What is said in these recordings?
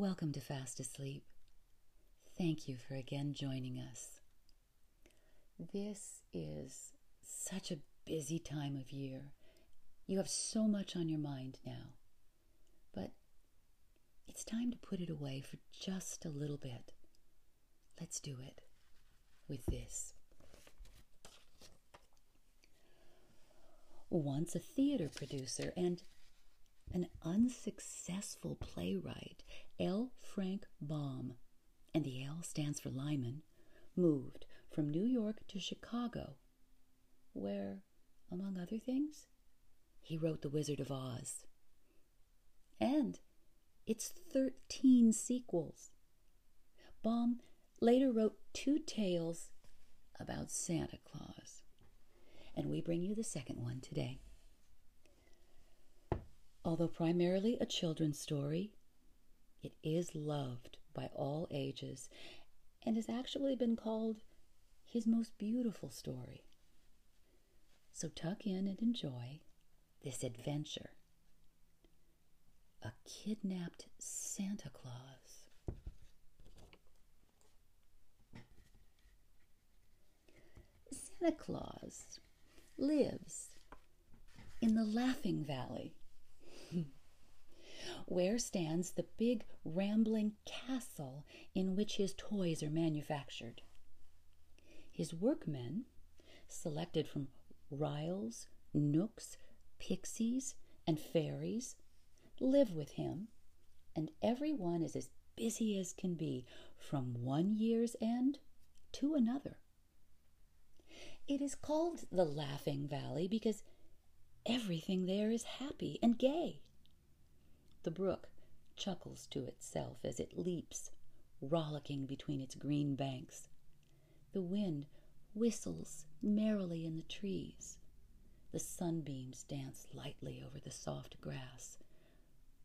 Welcome to Fast Asleep. Thank you for again joining us. This is such a busy time of year. You have so much on your mind now. But it's time to put it away for just a little bit. Let's do it with this. Once a theater producer and an unsuccessful playwright, L. Frank Baum, and the L stands for Lyman, moved from New York to Chicago, where, among other things, he wrote The Wizard of Oz. And its 13 sequels. Baum later wrote two tales about Santa Claus. And we bring you the second one today. Although primarily a children's story, it is loved by all ages and has actually been called his most beautiful story. So tuck in and enjoy this adventure. A kidnapped Santa Claus. Santa Claus lives in the Laughing Valley where stands the big rambling castle in which his toys are manufactured. His workmen, selected from ryls, knooks, pixies, and fairies, live with him, and every one is as busy as can be from one year's end to another. It is called the Laughing Valley because everything there is happy and gay. The brook chuckles to itself as it leaps, rollicking between its green banks. The wind whistles merrily in the trees. The sunbeams dance lightly over the soft grass,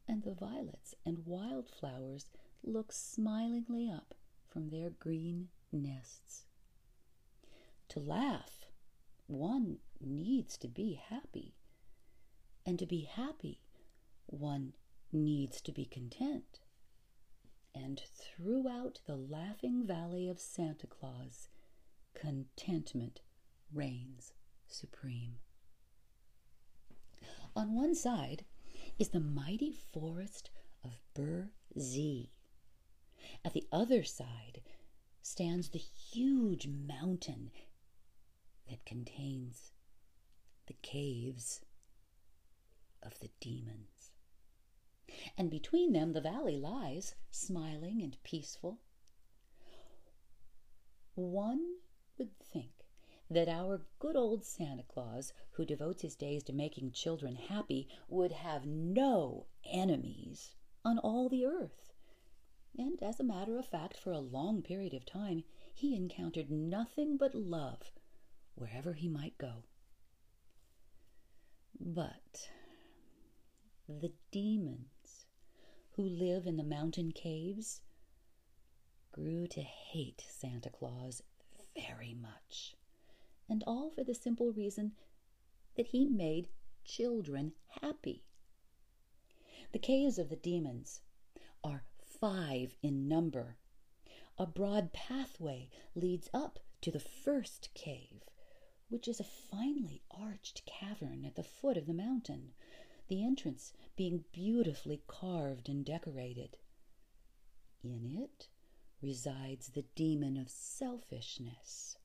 and the violets and wildflowers look smilingly up from their green nests. To laugh, one needs to be happy, and to be happy, one needs to be content. And throughout the laughing valley of Santa Claus, contentment reigns supreme. On one side is the mighty forest of Burzee. At the other side stands the huge mountain that contains the caves of the demons and between them the valley lies, smiling and peaceful. One would think that our good old Santa Claus, who devotes his days to making children happy, would have no enemies on all the earth. And as a matter of fact, for a long period of time, he encountered nothing but love wherever he might go. But the demons who live in the mountain caves grew to hate Santa Claus very much, and all for the simple reason that he made children happy. The caves of the demons are five in number. A broad pathway leads up to the first cave, which is a finely arched cavern at the foot of the mountain, the entrance being beautifully carved and decorated. In it resides the demon of selfishness.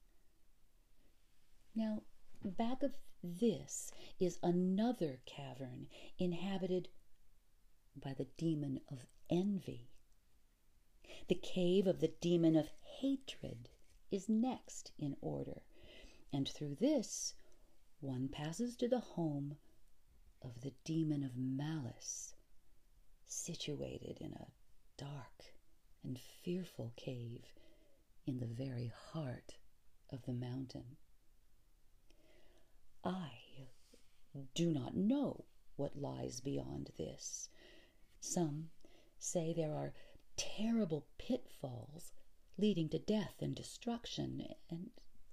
Now, back of this is another cavern inhabited by the demon of envy. The cave of the demon of hatred is next in order, and through this one passes to the home of the demon of malice, situated in a dark and fearful cave in the very heart of the mountain. I do not know what lies beyond this. Some say there are terrible pitfalls leading to death and destruction, and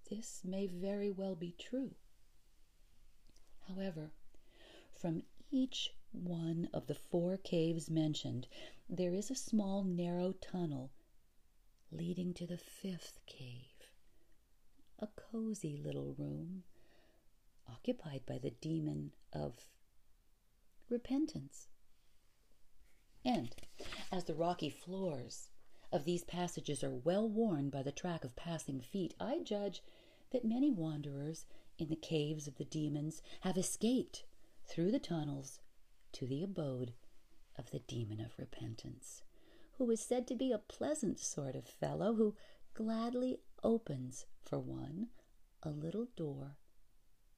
this may very well be true. However, from each one of the four caves mentioned, there is a small narrow tunnel leading to the fifth cave, a cozy little room occupied by the demon of repentance. And as the rocky floors of these passages are well worn by the track of passing feet, I judge that many wanderers in the caves of the demons have escaped through the tunnels to the abode of the demon of repentance, who is said to be a pleasant sort of fellow who gladly opens for one a little door,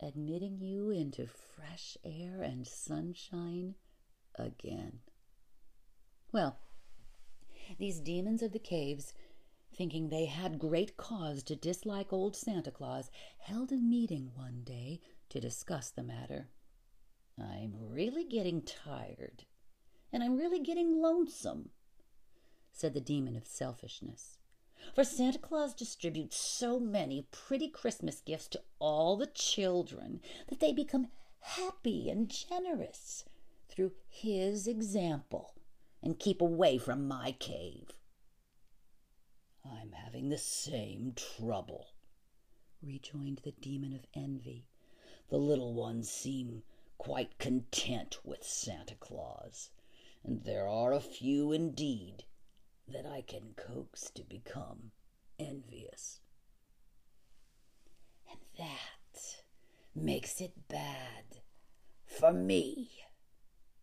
admitting you into fresh air and sunshine again. Well, these demons of the caves, thinking they had great cause to dislike old Santa Claus, held a meeting one day to discuss the matter. I'm really getting tired, and I'm really getting lonesome, said the demon of selfishness. For Santa Claus distributes so many pretty Christmas gifts to all the children that they become happy and generous through his example and keep away from my cave. I'm having the same trouble, rejoined the demon of envy. The little ones seem quite content with Santa Claus, and there are a few indeed that I can coax to become envious. And that makes it bad for me,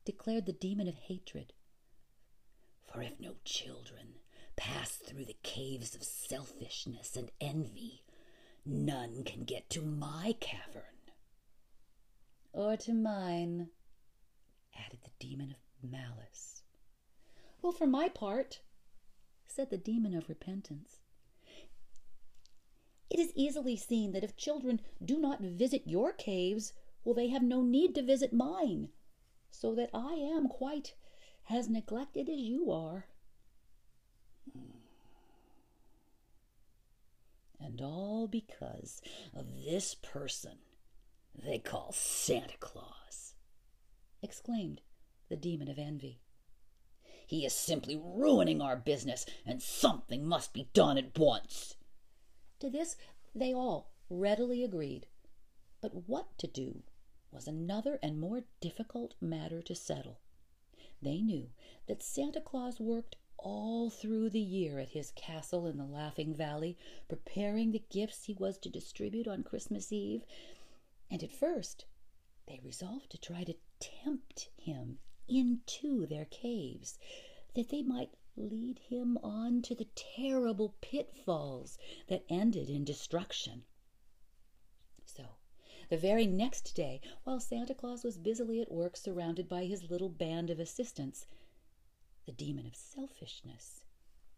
declared the demon of hatred. For if no children pass through the caves of selfishness and envy, none can get to my cavern or to mine, added the demon of malice. Well, for my part, said the demon of repentance, it is easily seen that if children do not visit your caves, well, they have no need to visit mine, so that I am quite as neglected as you are. And all because of this person they call Santa Claus, exclaimed the demon of envy. He is simply ruining our business, and something must be done at once. To this they all readily agreed. But what to do was another and more difficult matter to settle. They knew that Santa Claus worked all through the year at his castle in the Laughing Valley, preparing the gifts he was to distribute on Christmas Eve, and at first they resolved to try to tempt him into their caves, that they might lead him on to the terrible pitfalls that ended in destruction. So, the very next day, while Santa Claus was busily at work surrounded by his little band of assistants, the demon of selfishness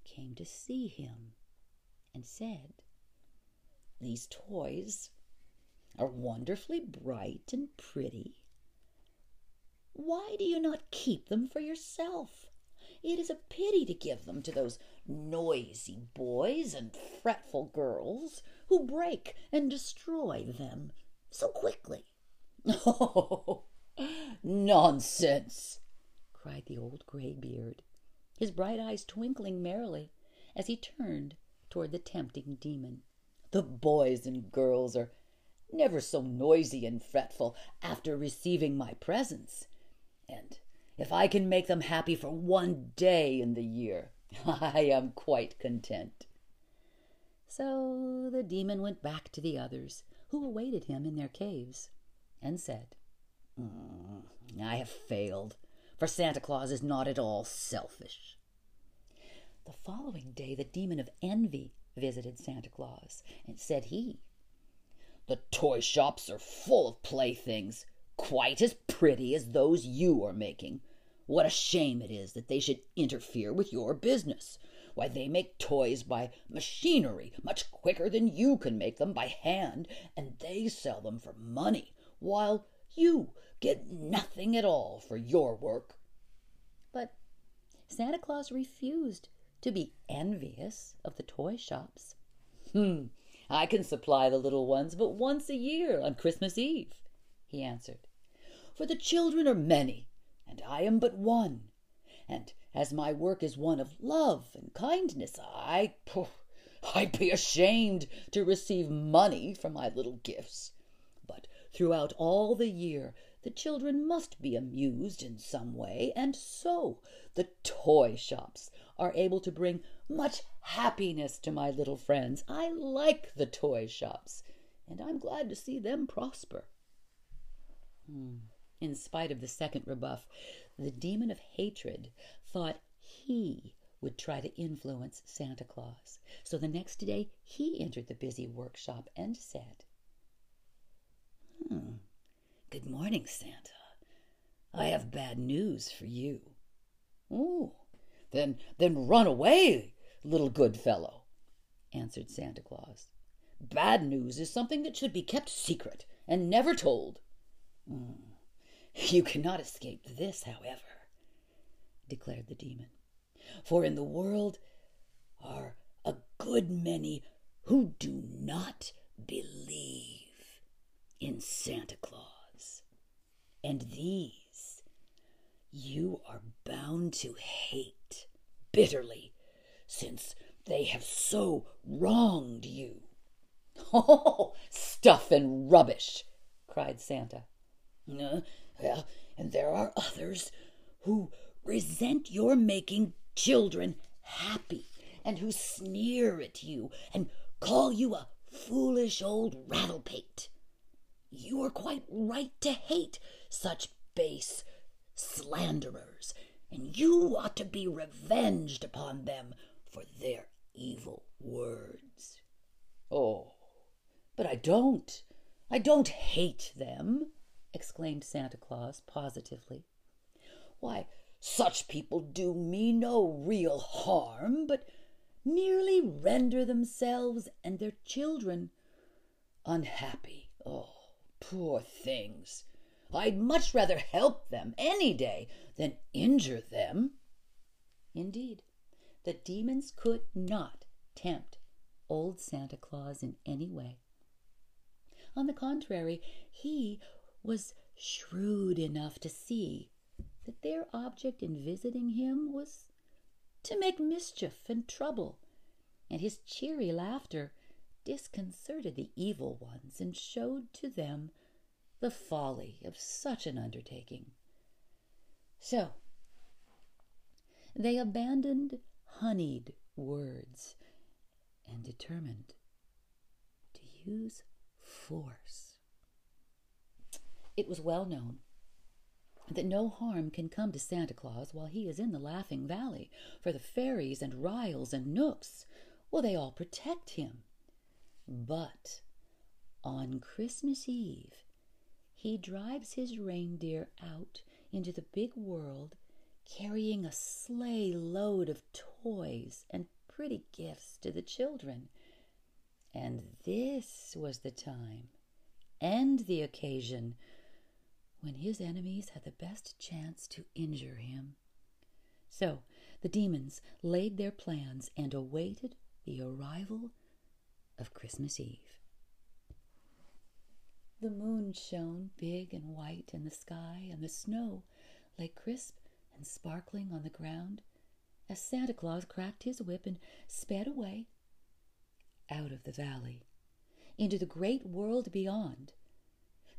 came to see him and said, These toys are wonderfully bright and pretty. Why do you not keep them for yourself? It is a pity to give them to those noisy boys and fretful girls who break and destroy them so quickly. Oh, nonsense! cried the old graybeard, his bright eyes twinkling merrily as he turned toward the tempting demon. The boys and girls are never so noisy and fretful after receiving my presents. And if I can make them happy for one day in the year, I am quite content. So the demon went back to the others, who awaited him in their caves, and said, mm, I have failed, for Santa Claus is not at all selfish. The following day, the demon of envy visited Santa Claus, and said he, the toy shops are full of playthings, quite as pretty as those you are making. What a shame it is that they should interfere with your business. Why, they make toys by machinery much quicker than you can make them by hand, and they sell them for money, while you get nothing at all for your work. But Santa Claus refused to be envious of the toy shops. Hmm, I can supply the little ones but once a year on Christmas Eve, he answered. For the children are many, and I am but one. And as my work is one of love and kindness, I. I'd be ashamed to receive money for my little gifts. But throughout all the year, the children must be amused in some way, and so the toy shops are able to bring much happiness to my little friends. I like the toy shops, and I'm glad to see them prosper. Hmm. In spite of the second rebuff, the demon of hatred thought he would try to influence Santa Claus. So the next day he entered the busy workshop and said, hmm, Good morning, Santa. I have bad news for you. Oh, then, then run away, little good fellow, answered Santa Claus. Bad news is something that should be kept secret and never told. Mm. You cannot escape this, however, declared the demon. For in the world are a good many who do not believe in Santa Claus. And these you are bound to hate bitterly, since they have so wronged you. Oh, stuff and rubbish! cried Santa. Uh, well, and there are others who resent your making children happy and who sneer at you and call you a foolish old rattlepate. You are quite right to hate such base slanderers, and you ought to be revenged upon them for their evil words. Oh, but I don't. I don't hate them, exclaimed Santa Claus positively. Why, such people do me no real harm, but merely render themselves and their children unhappy. Oh, poor things! I'd much rather help them any day than injure them. Indeed, the demons could not tempt old Santa Claus in any way. On the contrary, he was shrewd enough to see that their object in visiting him was to make mischief and trouble, and his cheery laughter disconcerted the evil ones and showed to them the folly of such an undertaking. So they abandoned honeyed words and determined to use force. It was well known that no harm can come to Santa Claus while he is in the Laughing Valley, for the fairies and ryls and knooks, well, they all protect him. But on Christmas Eve, he drives his reindeer out into the big world carrying a sleigh load of toys and pretty gifts to the children. And this was the time and the occasion when his enemies had the best chance to injure him. So the demons laid their plans and awaited the arrival of Christmas Eve. The moon shone big and white in the sky, and the snow lay crisp and sparkling on the ground as Santa Claus cracked his whip and sped away out of the valley into the great world beyond.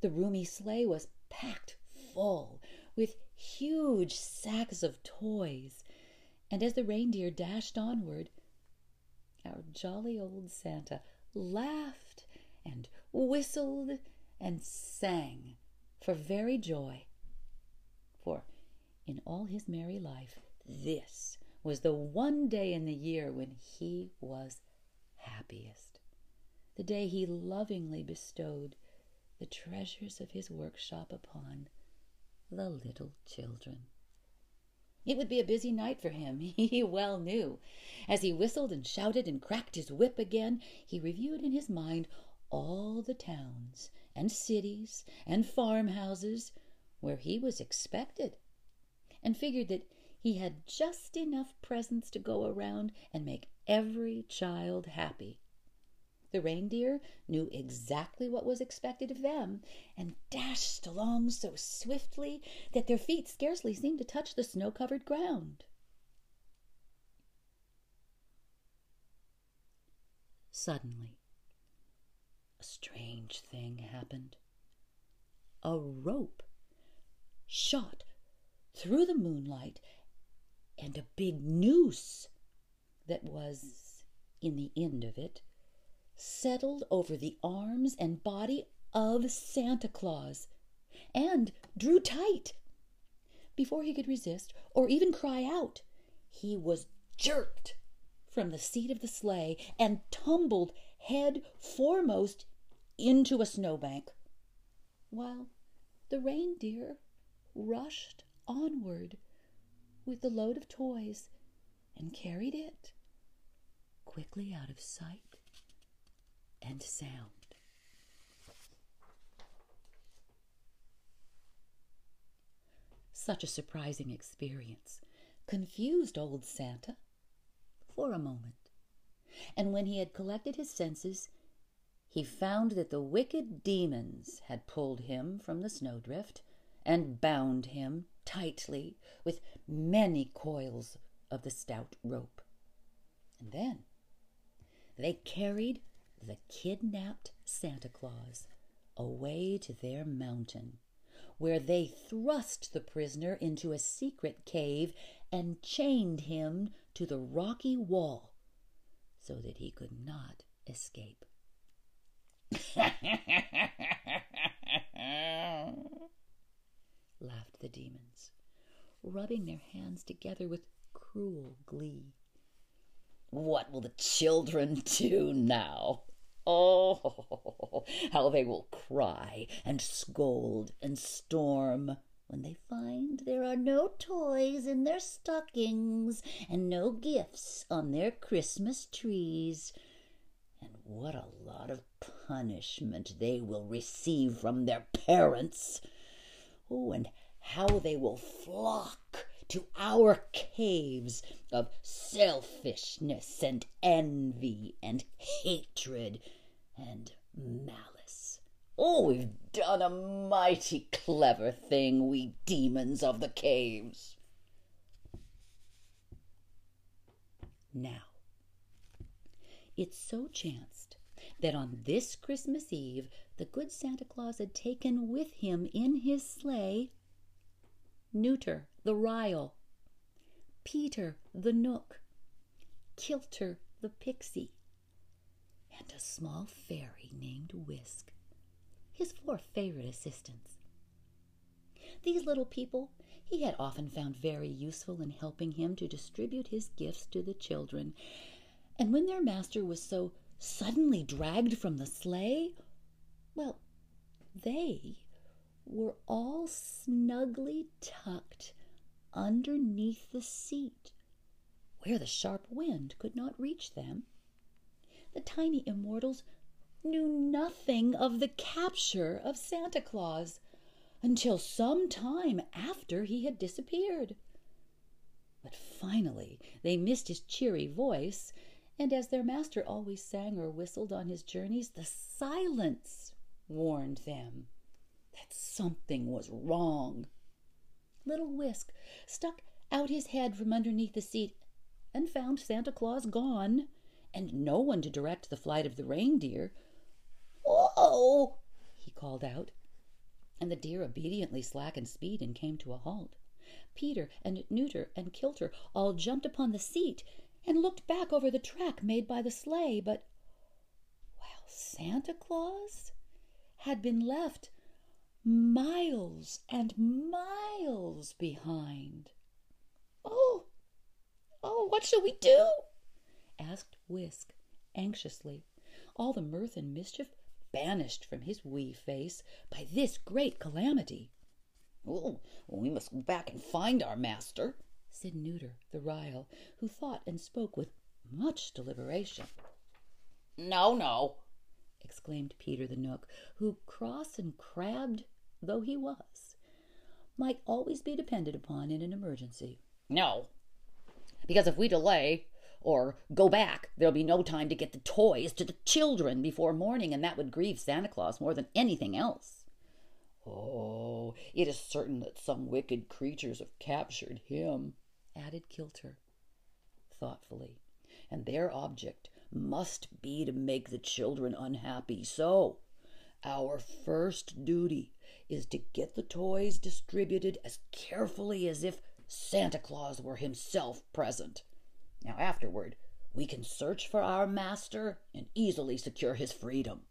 The roomy sleigh was packed full with huge sacks of toys, and as the reindeer dashed onward, our jolly old Santa laughed and whistled and sang for very joy. For in all his merry life, this was the one day in the year when he was happiest, the day he lovingly bestowed the treasures of his workshop upon the little children. It would be a busy night for him, he well knew. As he whistled and shouted and cracked his whip again, he reviewed in his mind all the towns and cities and farmhouses where he was expected, and figured that he had just enough presents to go around and make every child happy. The reindeer knew exactly what was expected of them and dashed along so swiftly that their feet scarcely seemed to touch the snow covered ground. Suddenly, a strange thing happened. A rope shot through the moonlight, and a big noose that was in the end of it settled over the arms and body of Santa Claus and drew tight. Before he could resist or even cry out, he was jerked from the seat of the sleigh and tumbled head foremost into a snowbank, while the reindeer rushed onward with the load of toys and carried it quickly out of sight and sound. Such a surprising experience confused old Santa for a moment. And when he had collected his senses, he found that the wicked demons had pulled him from the snowdrift and bound him tightly with many coils of the stout rope. And then they carried the kidnapped Santa Claus away to their mountain, where they thrust the prisoner into a secret cave and chained him to the rocky wall so that he could not escape. laughed the demons, rubbing their hands together with cruel glee. What will the children do now? Oh, how they will cry and scold and storm when they find there are no toys in their stockings and no gifts on their Christmas trees. And what a lot of punishment they will receive from their parents. Oh, and how they will flock to our caves of selfishness and envy and hatred and malice. Oh, we've done a mighty clever thing, we demons of the caves. Now, it so chanced that on this Christmas Eve the good Santa Claus had taken with him in his sleigh Nooter the Ryl, Peter the Knook, Kilter the Pixie, and a small fairy named Wisk, his four favorite assistants. These little people he had often found very useful in helping him to distribute his gifts to the children, and when their master was so suddenly dragged from the sleigh, well, they were all snugly tucked underneath the seat, where the sharp wind could not reach them. The tiny immortals knew nothing of the capture of Santa Claus until some time after he had disappeared. But finally they missed his cheery voice, and as their master always sang or whistled on his journeys, the silence warned them that something was wrong. Little Wisk stuck out his head from underneath the seat and found Santa Claus gone, and no one to direct the flight of the reindeer. Whoa! he called out, and the deer obediently slackened speed and came to a halt. Peter and Nooter and Kilter all jumped upon the seat and looked back over the track made by the sleigh, but while Santa Claus had been left miles and miles behind. Oh, oh, what shall we do? asked Wisk anxiously, all the mirth and mischief banished from his wee face by this great calamity. Oh, we must go back and find our master, said Nooter the Ryl, who thought and spoke with much deliberation. No, no, exclaimed Peter the Knook, who, cross and crabbed though he was, might always be depended upon in an emergency. No, because if we delay, Or go back. There'll be no time to get the toys to the children before morning, and that would grieve Santa Claus more than anything else. Oh, it is certain that some wicked creatures have captured him, added Kilter thoughtfully, and their object must be to make the children unhappy. So, our first duty is to get the toys distributed as carefully as if Santa Claus were himself present. Now, afterward, we can search for our master and easily secure his freedom.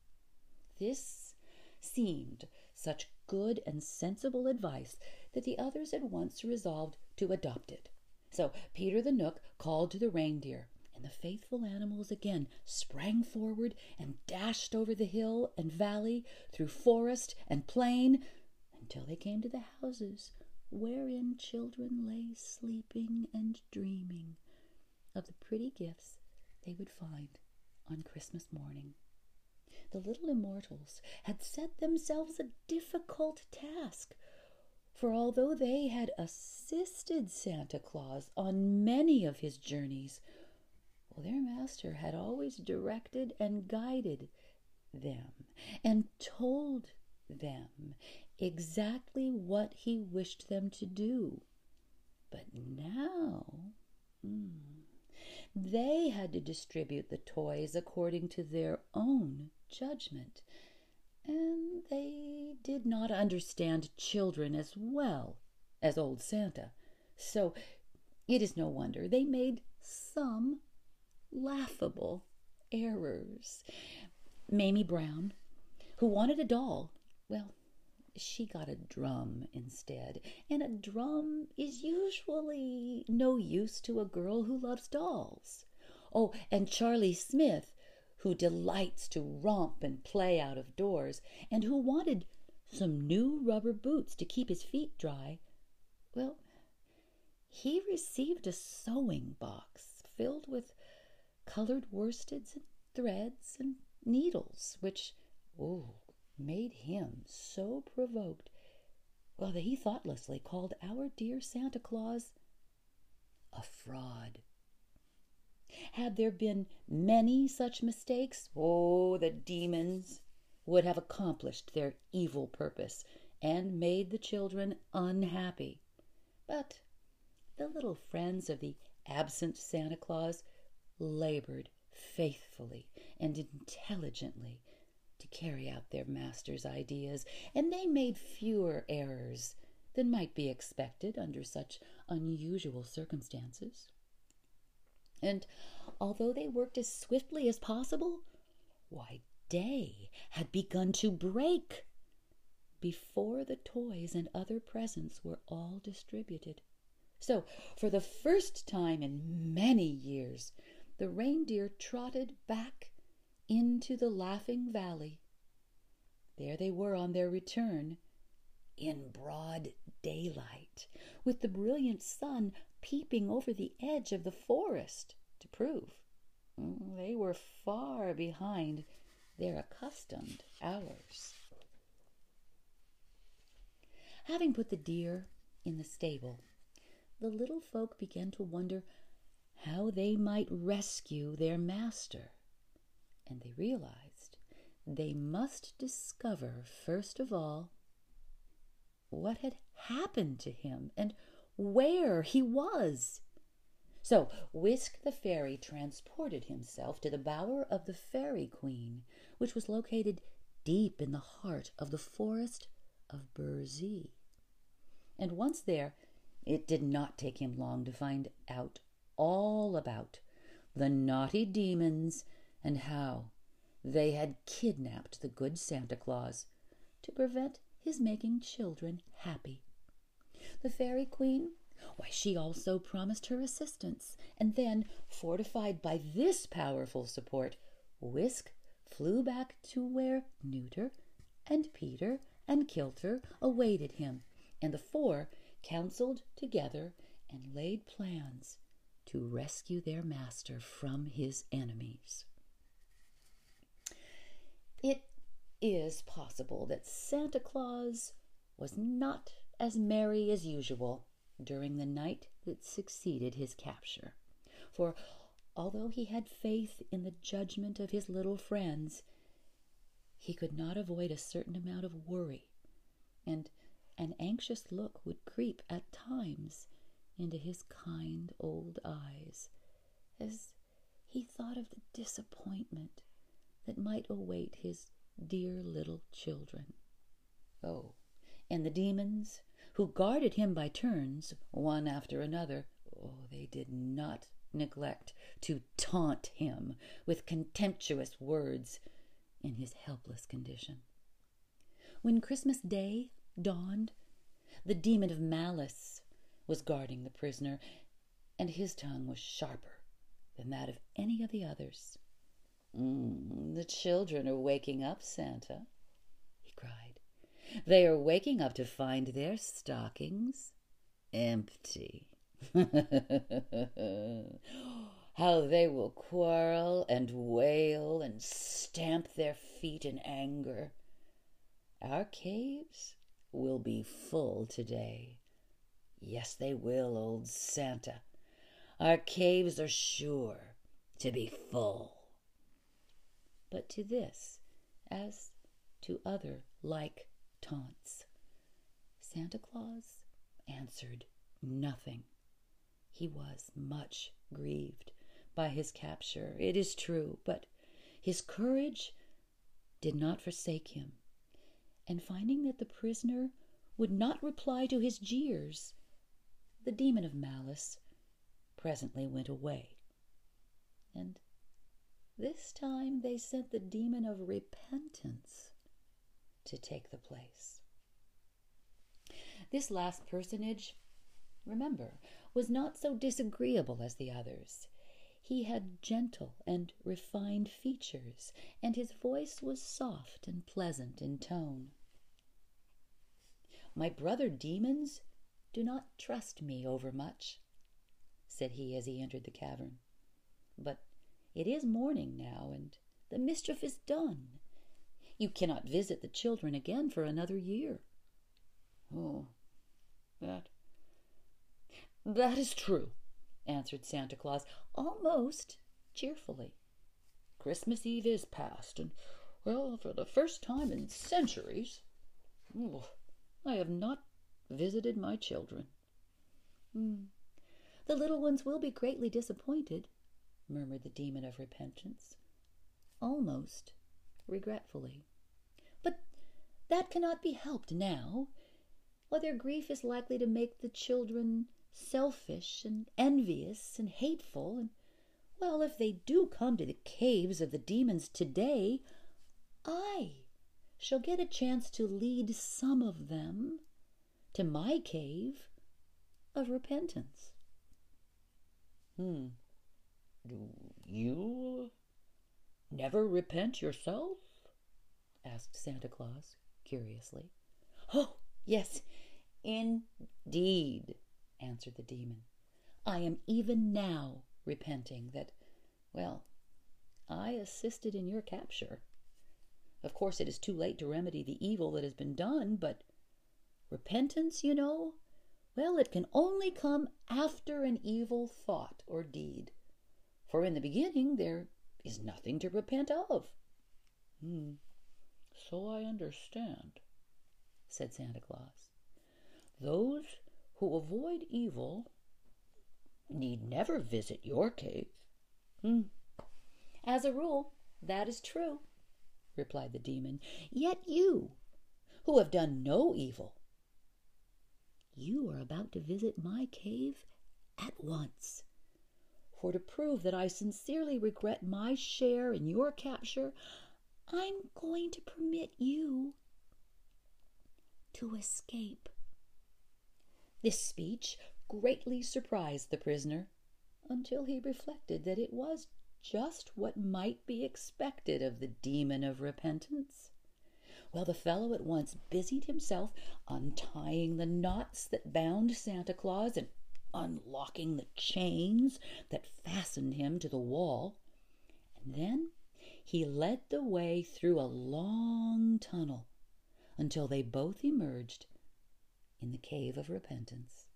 This seemed such good and sensible advice that the others at once resolved to adopt it. So Peter the Knook called to the reindeer, and the faithful animals again sprang forward and dashed over the hill and valley, through forest and plain, until they came to the houses wherein children lay sleeping and dreaming of the pretty gifts they would find on Christmas morning. The little immortals had set themselves a difficult task, for although they had assisted Santa Claus on many of his journeys, well, their master had always directed and guided them and told them exactly what he wished them to do. But now, hmm, they had to distribute the toys according to their own judgment, and they did not understand children as well as old Santa. So it is no wonder they made some laughable errors. Mamie Brown, who wanted a doll, well, she got a drum instead, and a drum is usually no use to a girl who loves dolls. Oh, and Charlie Smith, who delights to romp and play out of doors, and who wanted some new rubber boots to keep his feet dry, well, he received a sewing box filled with colored worsteds and threads and needles, which, oh, made him so provoked, well, that he thoughtlessly called our dear Santa Claus a fraud. Had there been many such mistakes, oh, the demons would have accomplished their evil purpose and made the children unhappy. But the little friends of the absent Santa Claus labored faithfully and intelligently to carry out their master's ideas, and they made fewer errors than might be expected under such unusual circumstances. And although they worked as swiftly as possible, why, day had begun to break before the toys and other presents were all distributed. So, for the first time in many years, the reindeer trotted back into the Laughing Valley. There they were on their return, in broad daylight, with the brilliant sun peeping over the edge of the forest to prove mm, they were far behind their accustomed hours. Having put the deer in the stable, the little folk began to wonder how they might rescue their master and they realized they must discover, first of all, what had happened to him and where he was. So Wisk the fairy transported himself to the bower of the Fairy Queen, which was located deep in the heart of the forest of Burzee. And once there, it did not take him long to find out all about the naughty demons and how they had kidnapped the good Santa Claus to prevent his making children happy. The Fairy Queen, why, she also promised her assistance, and then, fortified by this powerful support, Wisk flew back to where Nooter and Peter and Kilter awaited him, and the four counseled together and laid plans to rescue their master from his enemies. It is possible that Santa Claus was not as merry as usual during the night that succeeded his capture. For although he had faith in the judgment of his little friends, he could not avoid a certain amount of worry, and an anxious look would creep at times into his kind old eyes as he thought of the disappointment that might await his dear little children. Oh, and the demons, who guarded him by turns, one after another, oh, they did not neglect to taunt him with contemptuous words in his helpless condition. When Christmas Day dawned, the demon of malice was guarding the prisoner, and his tongue was sharper than that of any of the others. Mm, the children are waking up, Santa. They are waking up to find their stockings empty. How they will quarrel and wail and stamp their feet in anger. Our caves will be full today. Yes, they will, old Santa. Our caves are sure to be full. But to this, as to other like taunts, Santa Claus answered nothing. He was much grieved by his capture, it is true, but his courage did not forsake him, and finding that the prisoner would not reply to his jeers, the demon of malice presently went away. And this time they sent the demon of repentance to take the place. This last personage, remember, was not so disagreeable as the others. He had gentle and refined features, and his voice was soft and pleasant in tone. My brother demons do not trust me overmuch, said he as he entered the cavern. But it is morning now, and the mischief is done. You cannot visit the children again for another year. Oh, that that is true, answered Santa Claus almost cheerfully. Christmas Eve is past, and, well, for the first time in centuries, oh, I have not visited my children. Mm. The little ones will be greatly disappointed, murmured the demon of repentance, almost regretfully. But that cannot be helped now, or their grief is likely to make the children selfish and envious and hateful, and well, if they do come to the caves of the demons today, I shall get a chance to lead some of them to my cave of repentance. Hmm. Do you never repent yourself? asked Santa Claus curiously. Oh, yes, indeed, answered the demon. I am even now repenting that, well, I assisted in your capture. Of course, it is too late to remedy the evil that has been done, but repentance, you know, well, it can only come after an evil thought or deed. For in the beginning there is nothing to repent of. Hmm, so I understand, said Santa Claus. Those who avoid evil need never visit your cave. Hmm. As a rule, that is true, replied the demon. Yet you, who have done no evil, you are about to visit my cave at once. To prove that I sincerely regret my share in your capture, I'm going to permit you to escape. This speech greatly surprised the prisoner until he reflected that it was just what might be expected of the demon of repentance. Well, the fellow at once busied himself untying the knots that bound Santa Claus and unlocking the chains that fastened him to the wall. And then he led the way through a long tunnel until they both emerged in the cave of repentance.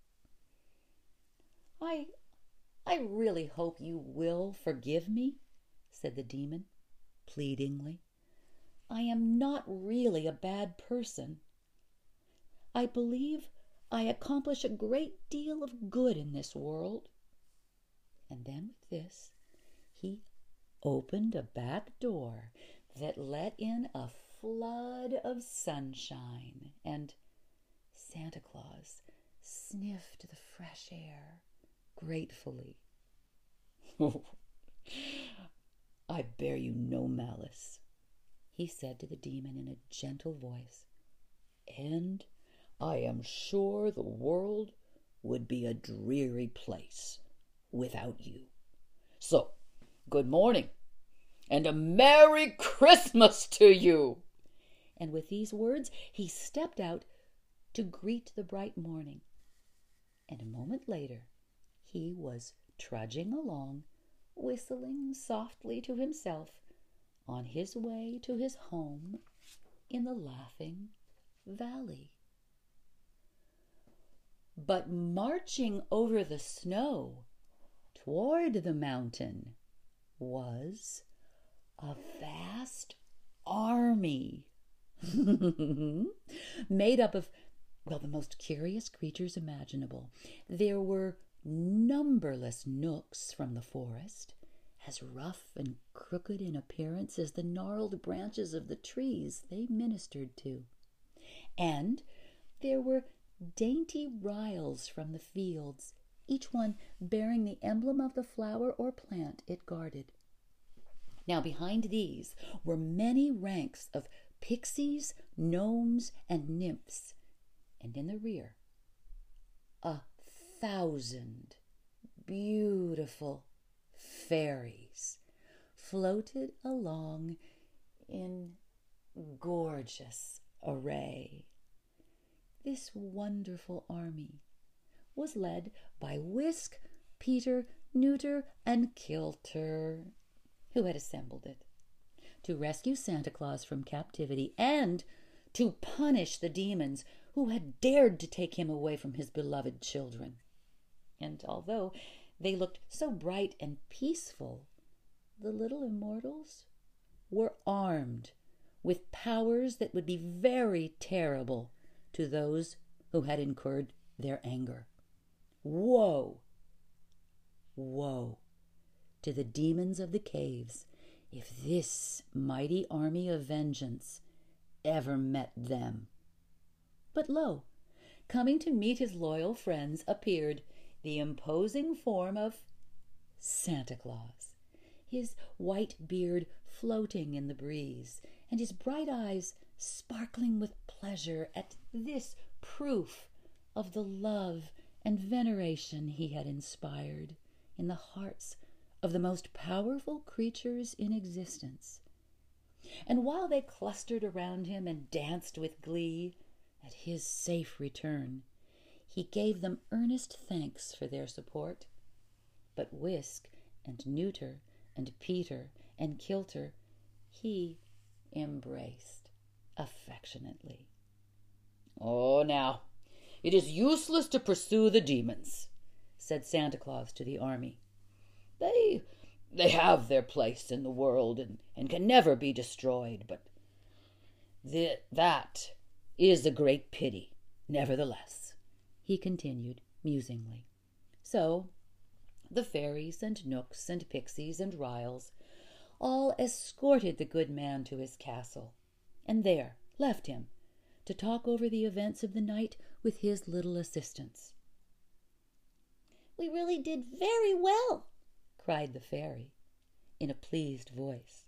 I I really hope you will forgive me, said the demon, pleadingly. I am not really a bad person. I believe I accomplish a great deal of good in this world. And then with this, he opened a back door that let in a flood of sunshine, and Santa Claus sniffed the fresh air gratefully. I bear you no malice, he said to the demon in a gentle voice, and I am sure the world would be a dreary place without you. So, good morning, and a Merry Christmas to you. And with these words, he stepped out to greet the bright morning. And a moment later, he was trudging along, whistling softly to himself, on his way to his home in the Laughing Valley. But marching over the snow toward the mountain was a vast army made up of, well, the most curious creatures imaginable. There were numberless knooks from the forest, as rough and crooked in appearance as the gnarled branches of the trees they ministered to. And there were dainty ryls from the fields, each one bearing the emblem of the flower or plant it guarded. Now, behind these were many ranks of pixies, gnomes, and nymphs, and in the rear, a thousand beautiful fairies floated along in gorgeous array. This wonderful army was led by Wisk, Peter, Nooter, and Kilter, who had assembled it to rescue Santa Claus from captivity and to punish the demons who had dared to take him away from his beloved children. And although they looked so bright and peaceful, the little immortals were armed with powers that would be very terrible to those who had incurred their anger. Woe! Woe to the demons of the caves if this mighty army of vengeance ever met them. But lo, coming to meet his loyal friends appeared the imposing form of Santa Claus, his white beard floating in the breeze, and his bright eyes sparkling with pleasure at this proof of the love and veneration he had inspired in the hearts of the most powerful creatures in existence. And while they clustered around him and danced with glee at his safe return, he gave them earnest thanks for their support. But Wisk and Nooter and Peter and Kilter he embraced affectionately. Oh, now, it is useless to pursue the demons, said Santa Claus to the army. They they have their place in the world and, and can never be destroyed, but the, that is a great pity, nevertheless, he continued musingly. So the fairies and knooks and pixies and ryls all escorted the good man to his castle, and there left him to talk over the events of the night with his little assistants. We really did very well, cried the fairy in a pleased voice.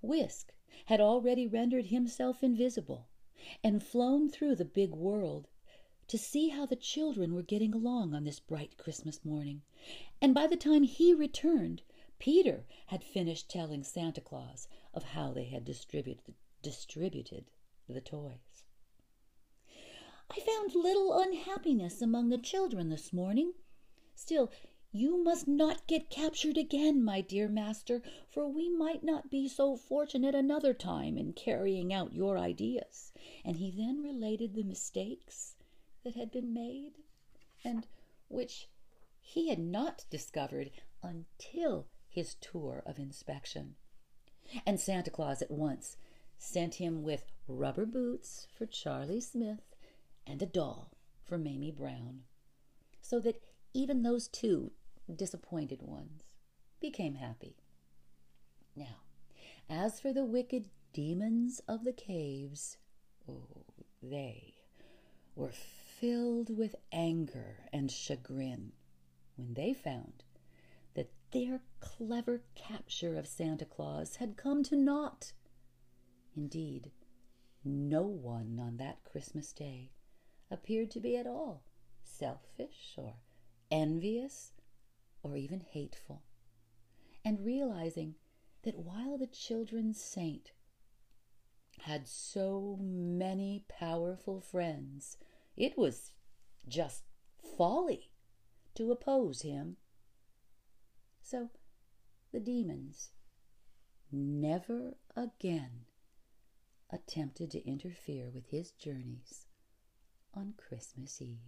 Wisk had already rendered himself invisible and flown through the big world to see how the children were getting along on this bright Christmas morning, and by the time he returned, Peter had finished telling Santa Claus of how they had distributed, distributed the toys. I found little unhappiness among the children this morning. Still, you must not get captured again, my dear master, for we might not be so fortunate another time in carrying out your ideas. And he then related the mistakes that had been made and which he had not discovered until his tour of inspection. And Santa Claus at once sent him with rubber boots for Charlie Smith and a doll for Mamie Brown, so that even those two disappointed ones became happy. Now, as for the wicked demons of the caves, oh, they were filled with anger and chagrin when they found their clever capture of Santa Claus had come to naught. Indeed, no one on that Christmas day appeared to be at all selfish or envious or even hateful. And realizing that while the children's saint had so many powerful friends, it was just folly to oppose him. So the demons never again attempted to interfere with his journeys on Christmas Eve.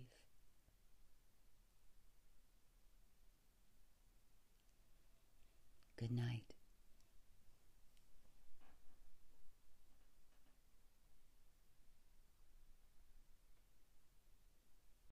Good night.